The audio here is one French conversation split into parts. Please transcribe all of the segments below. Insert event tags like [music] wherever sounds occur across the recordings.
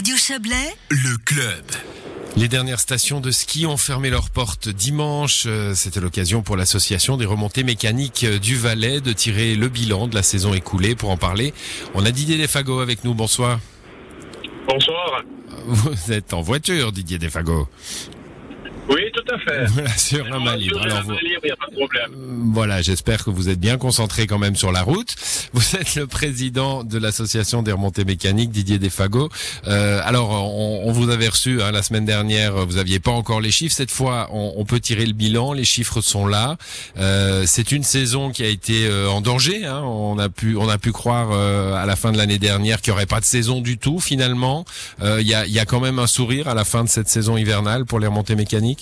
Radio Chablais, le club. Les dernières stations de ski ont fermé leurs portes dimanche. Euh, C'était l'occasion pour l'association des remontées mécaniques euh, du Valais de tirer le bilan de la saison écoulée. Pour en parler, on a Didier Desfago avec nous. Bonsoir. Bonsoir. Vous êtes en voiture, Didier Desfago. Oui, tout à fait. [laughs] Voilà, sur un main libre. Alors vous- il n'y a pas de problème. Voilà, j'espère que vous êtes bien concentré quand même sur la route. [laughs] Vous êtes le président de l'association des remontées mécaniques, Didier Desfago. Euh, alors, on, on vous avait reçu hein, la semaine dernière, vous aviez pas encore les chiffres. Cette fois, on, on peut tirer le bilan, les chiffres sont là. Euh, C'est une saison qui a été euh, en danger. hein. On a pu, on a pu croire euh, à la fin de l'année dernière qu'il y aurait pas de saison du tout. Finalement, Euh, il y, a, il y a quand même un sourire à la fin de cette saison hivernale pour les remontées mécaniques.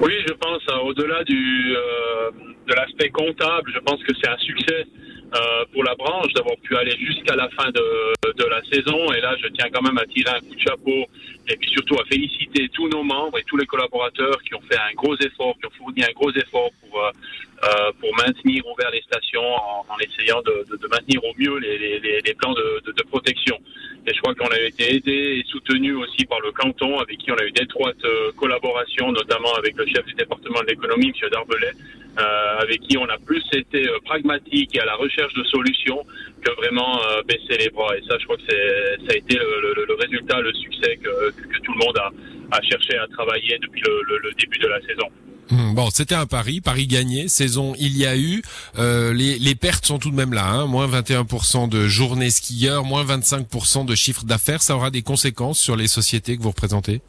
Oui, je pense, euh, au-delà du euh, de l'aspect comptable, je pense que c'est un succès euh, pour la branche d'avoir pu aller jusqu'à la fin de, de la saison. Et là, je tiens quand même à tirer un coup de chapeau et puis surtout à féliciter tous nos membres et tous les collaborateurs qui ont fait un gros effort, qui ont fourni un gros effort pour pour maintenir ouvert les stations en, essayant de, de, maintenir au mieux les, les, les, plans de protection. Crois qu'on a été aidé et soutenu aussi par le canton, avec qui on a eu d'étroites euh, collaborations, notamment avec le chef du département de l'économie, M. Darbelay, euh, avec qui on a plus été euh, pragmatique et à la recherche de solutions que vraiment euh, baisser les bras. Et ça, je crois que c'est, ça a été le, résultat, le succès que, tout le monde a, cherché à travailler depuis le début de la saison. Hum, Bon, c'était un pari, pari gagné, saison il y a eu. Euh, les, les pertes sont tout de même là, hein, moins 21% de journées skieurs, moins 25% de chiffre d'affaires. Ça aura des conséquences sur les sociétés que vous représentez?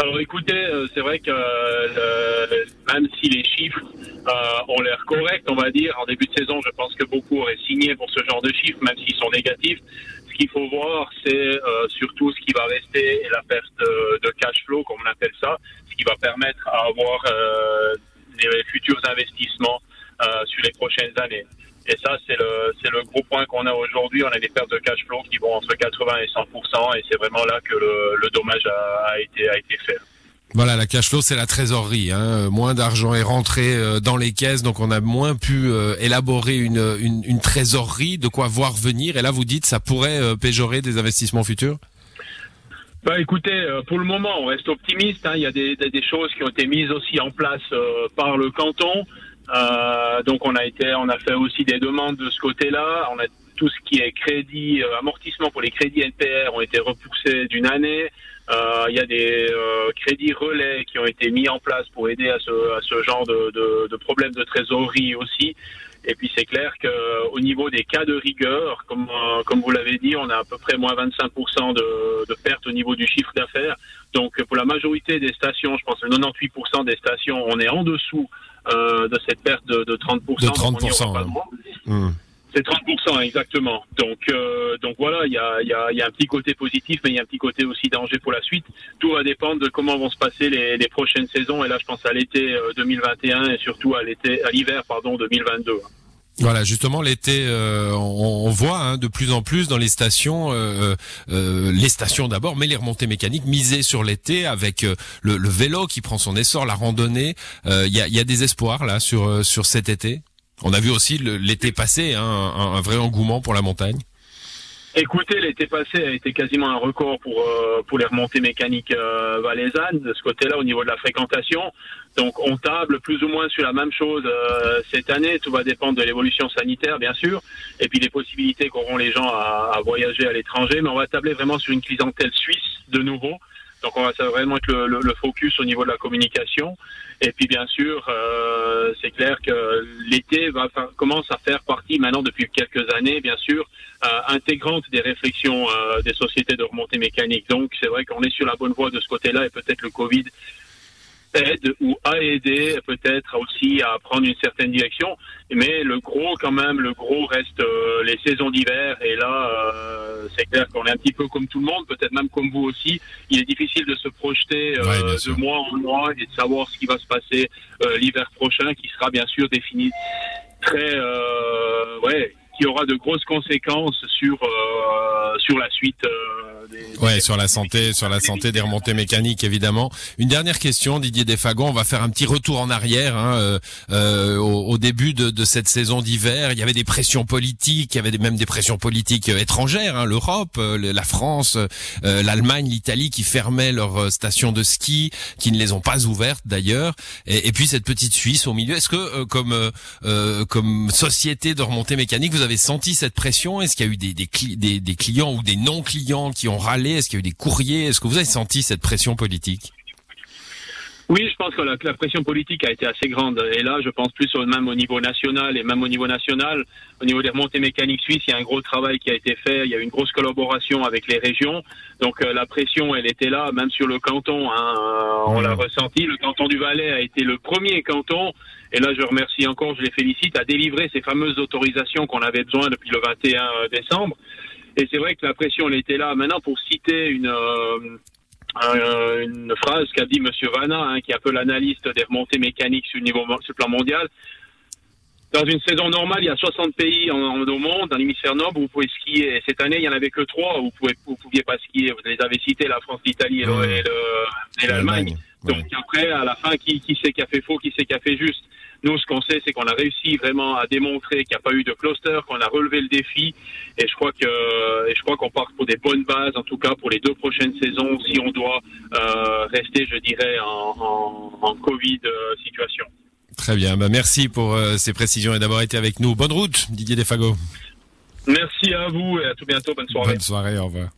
Alors écoutez, euh, c'est vrai que euh, même si les chiffres euh, ont l'air corrects, on va dire, en début de saison, je pense que beaucoup auraient signé pour ce genre de chiffres, même s'ils sont négatifs. Ce qu'il faut voir, c'est euh, surtout ce qui va rester et la perte de, de cash flow, comme on appelle ça, ce qui va permettre à avoir euh, les futurs investissements euh, sur les prochaines années. Et ça, c'est le, c'est le gros point qu'on a aujourd'hui. On a des pertes de cash flow qui vont entre 80 et 100 et c'est vraiment là que le, le dommage a, a été, a été fait. Voilà, la cash flow, c'est la trésorerie. Hein. Moins d'argent est rentré euh, dans les caisses, donc on a moins pu euh, élaborer une, une, trésorerie, de quoi voir venir. Et là, vous dites, ça pourrait euh, péjorer des investissements futurs? Bah écoutez, pour le moment, on reste optimiste. hein. Il y a des, des, choses qui ont été mises aussi en place par le canton. Donc on a été, on a fait aussi des demandes de ce côté-là. On a tout ce qui est crédit, amortissement pour les crédits NPR ont été repoussés d'une année. Euh, Il y a des euh, crédits relais qui ont été mis en place pour aider à ce, à ce genre de, de, de problèmes de trésorerie aussi. Et puis c'est clair que au niveau des cas de rigueur, comme, euh, comme vous l'avez dit, on a à peu près moins 25% de, de pertes au niveau du chiffre d'affaires. Donc pour la majorité des stations, je pense que 98% des stations, on est en dessous euh, de cette perte de, de 30%. De donc on n'y 30%, aura pas hein. C'est 30% exactement. Donc, euh, donc voilà, il y a, un petit côté positif, mais il y a un petit côté aussi danger pour la suite. Tout va dépendre de comment vont se passer les, prochaines saisons. Et là, je pense à l'été euh, 2021 et surtout à l'été, à l'hiver pardon 2022. Voilà, justement, l'été, euh, on, voit hein, de plus en plus dans les stations, euh, euh, les stations d'abord, mais les remontées mécaniques misées sur l'été avec euh, le, vélo qui prend son essor, la randonnée. Euh, Il y, a, y a des espoirs là sur euh, sur cet été? On a vu aussi l'été passé hein, un, un vrai engouement pour la montagne. Écoutez, l'été passé a été quasiment un record pour euh, pour les remontées mécaniques euh, valaisannes de ce côté-là au niveau de la fréquentation. Donc on table plus ou moins sur la même chose euh, cette année. Tout va dépendre de l'évolution sanitaire, bien sûr, et puis des possibilités qu'auront les gens à, à voyager à l'étranger. Mais on va tabler vraiment sur une clientèle suisse de nouveau. Donc on va vraiment être le, focus au niveau de la communication. Et puis bien sûr, euh, c'est clair que l'été va commence à faire partie maintenant depuis quelques années, bien sûr, euh, intégrante des réflexions euh, des sociétés de remontée mécanique. Donc c'est vrai qu'on est sur la bonne voie de ce côté-là et peut-être le Covid aide ou a aidé peut-être aussi à prendre une certaine direction. Mais le gros quand même, le gros reste euh, les saisons d'hiver. Et là, euh, c'est clair qu'on est un petit peu comme tout le monde, peut-être même comme vous aussi. Il est difficile de se projeter euh, Ouais, de mois en mois et de savoir ce qui va se passer euh, l'hiver prochain, qui sera bien sûr défini très, euh, ouais, qui aura de grosses conséquences sur euh, sur la suite Ouais, sur la santé, sur la santé des remontées mécaniques, évidemment. Une dernière question, Didier Desfagon. On va faire un petit retour en arrière. Hein, euh, euh, au, début de, de cette saison d'hiver, il y avait des pressions politiques, il y avait même des pressions politiques euh, étrangères. Hein, L'Europe, la France, l'Allemagne, l'Italie, qui fermaient leurs stations de ski, qui ne les ont pas ouvertes d'ailleurs. Et, puis cette petite Suisse au milieu. Est-ce que, comme comme société de remontée mécanique, vous avez senti cette pression? Est-ce qu'il y a eu des, des, des clients ou des non-clients qui ont râlé Est-ce qu'il y a eu des courriers Est-ce que vous avez senti cette pression politique? Oui, je pense que la, pression politique a été assez grande. Et là, je pense plus au, même au niveau national et même au niveau national, au niveau des remontées mécaniques suisses, il y a un gros travail qui a été fait. Il y a eu une grosse collaboration avec les régions. Donc euh, la pression, elle était là, même sur le canton. Hein, euh, on l'a ressenti. Le canton du Valais a été le premier canton. Et là, je remercie encore, je les félicite, à délivrer ces fameuses autorisations qu'on avait besoin depuis le 21 décembre. Et c'est vrai que la pression, elle était là. Maintenant, pour citer une, euh, une phrase qu'a dit Monsieur Vanna, hein, qui est un peu l'analyste des remontées mécaniques sur le, niveau, sur le plan mondial, dans une saison normale, il y a 60 pays en, au monde, dans l'hémisphère nord, où vous pouvez skier. cette année, il y en avait que trois où vous pouvez, vous pouviez pas skier. Vous les avez cités, la France, l'Italie et l'Allemagne. Donc après, à la fin, qui, qui sait qui a fait faux, qui sait qui a fait juste? Nous, ce qu'on sait, c'est qu'on a réussi vraiment à démontrer qu'il n'y a pas eu de cluster, qu'on a relevé le défi. Et je crois que, et je crois qu'on part pour des bonnes bases, en tout cas pour les deux prochaines saisons, si on doit euh, rester, je dirais, en, en, Covid euh, situation. Très bien. Bah, merci pour euh, ces précisions et d'avoir été avec nous. Bonne route, Didier Defago. Merci à vous et à tout bientôt. Bonne soirée. Bonne soirée. Au revoir.